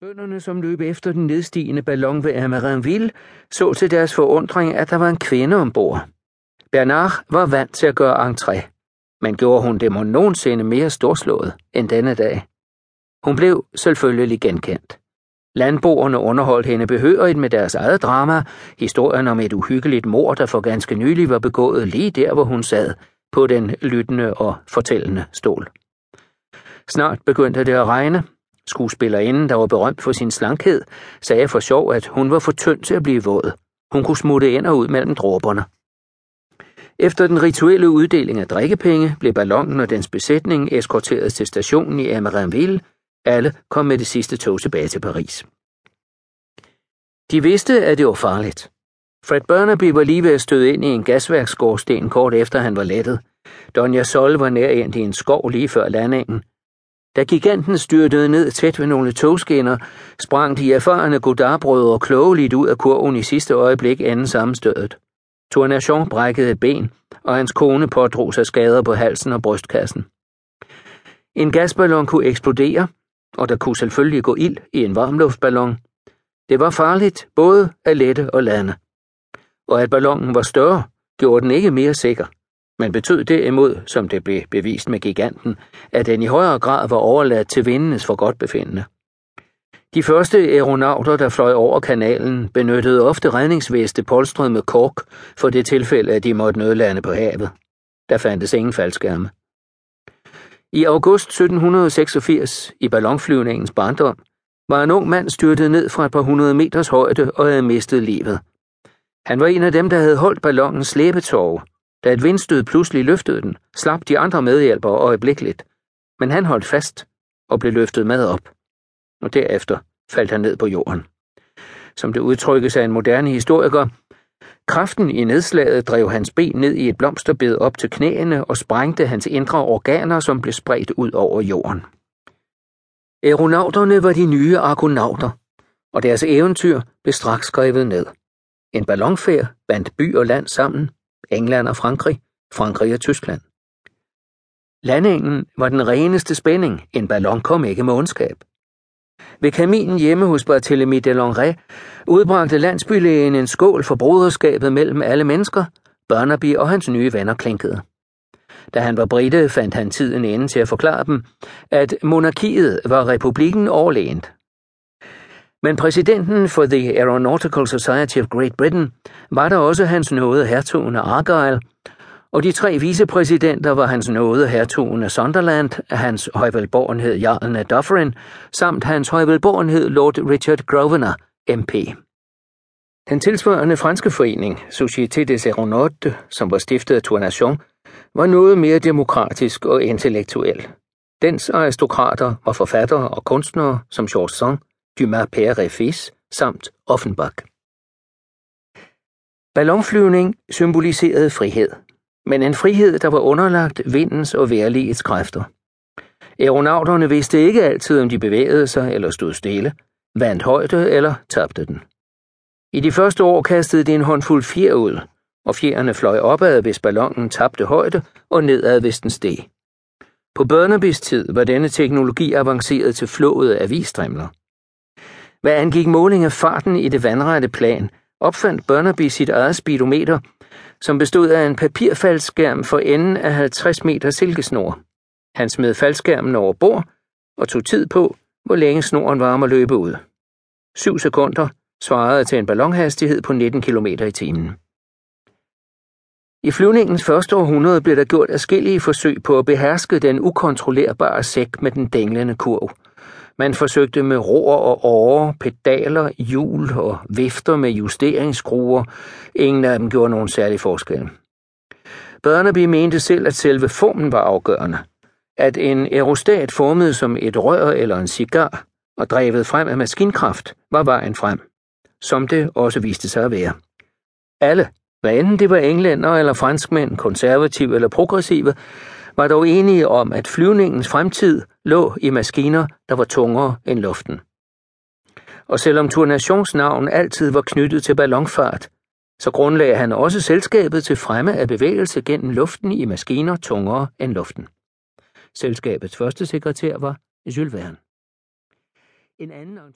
Bønderne, som løb efter den nedstigende ballon ved Amarinville, så til deres forundring, at der var en kvinde ombord. Bernard var vant til at gøre entré, men gjorde hun det må nogensinde mere storslået end denne dag. Hun blev selvfølgelig genkendt. Landboerne underholdt hende behørigt med deres eget drama, historien om et uhyggeligt mord, der for ganske nylig var begået lige der, hvor hun sad, på den lyttende og fortællende stol. Snart begyndte det at regne, Skuespillerinden, der var berømt for sin slankhed, sagde for sjov, at hun var for tynd til at blive våd. Hun kunne smutte ind og ud mellem dråberne. Efter den rituelle uddeling af drikkepenge blev ballonen og dens besætning eskorteret til stationen i Amarinville. Alle kom med det sidste tog tilbage til Paris. De vidste, at det var farligt. Fred Burnaby var lige ved at støde ind i en gasværksgårdsten kort efter han var lettet. Donja Sol var nær ind i en skov lige før landingen, da giganten styrtede ned tæt ved nogle togskinner, sprang de erfarne godarbrødre klogeligt ud af kurven i sidste øjeblik anden sammenstødet. Tournation brækkede et ben, og hans kone pådrog sig skader på halsen og brystkassen. En gasballon kunne eksplodere, og der kunne selvfølgelig gå ild i en varmluftballon. Det var farligt både at lette og lande. Og at ballonen var større, gjorde den ikke mere sikker men betød derimod, som det blev bevist med giganten, at den i højere grad var overladt til vindenes for godt befindende. De første aeronauter, der fløj over kanalen, benyttede ofte redningsveste polstret med kork for det tilfælde, at de måtte nødlande på havet. Der fandtes ingen faldskærme. I august 1786, i ballonflyvningens barndom, var en ung mand styrtet ned fra et par hundrede meters højde og havde mistet livet. Han var en af dem, der havde holdt ballonens slæbetog, da et vindstød pludselig løftede den, slap de andre medhjælpere øjeblikkeligt, men han holdt fast og blev løftet med op. Og derefter faldt han ned på jorden. Som det udtrykkes af en moderne historiker, kraften i nedslaget drev hans ben ned i et blomsterbed op til knæene og sprængte hans indre organer, som blev spredt ud over jorden. Aeronauterne var de nye argonauter, og deres eventyr blev straks skrevet ned. En ballonfærd bandt by og land sammen, England og Frankrig, Frankrig og Tyskland. Landingen var den reneste spænding, en ballon kom ikke med ondskab. Ved kaminen hjemme hos Barthélemy de Longray udbragte landsbylægen en skål for broderskabet mellem alle mennesker, Burnaby og hans nye venner klinkede. Da han var brite, fandt han tiden inde til at forklare dem, at monarkiet var republikken overlænt, men præsidenten for The Aeronautical Society of Great Britain var der også hans nåde hertugen af Argyle, og de tre vicepræsidenter var hans nåde hertugen af Sunderland, hans højvelborgenhed Jarlen af Dufferin, samt hans højvelborgenhed Lord Richard Grosvenor, MP. Den tilsvarende franske forening, Société des Aeronautes, som var stiftet af Tournation, var noget mere demokratisk og intellektuel. Dens aristokrater var forfattere og kunstnere som Georges Sand, Dumas Père samt Offenbach. Ballonflyvning symboliserede frihed, men en frihed, der var underlagt vindens og værligets kræfter. Aeronauterne vidste ikke altid, om de bevægede sig eller stod stille, vandt højde eller tabte den. I de første år kastede de en håndfuld fjer ud, og fjerne fløj opad, hvis ballonen tabte højde, og nedad, hvis den steg. På Burnabys tid var denne teknologi avanceret til flået af visstrimler. Hvad angik måling af farten i det vandrette plan, opfandt Burnaby sit eget speedometer, som bestod af en papirfaldskærm for enden af 50 meter silkesnor. Han smed faldskærmen over bord og tog tid på, hvor længe snoren var om at løbe ud. 7 sekunder svarede til en ballonhastighed på 19 km i timen. I flyvningens første århundrede blev der gjort afskillige forsøg på at beherske den ukontrollerbare sæk med den dænglende kurv. Man forsøgte med roer og årer, pedaler, hjul og vifter med justeringsskruer. Ingen af dem gjorde nogen særlig forskel. Børneby mente selv, at selve formen var afgørende. At en aerostat formet som et rør eller en cigar og drevet frem af maskinkraft var vejen frem, som det også viste sig at være. Alle, hvad enten det var englænder eller franskmænd, konservative eller progressive, var dog enige om, at flyvningens fremtid lå i maskiner, der var tungere end luften. Og selvom Tournations navn altid var knyttet til ballonfart, så grundlagde han også selskabet til fremme af bevægelse gennem luften i maskiner tungere end luften. Selskabets første sekretær var Jules Verne. En anden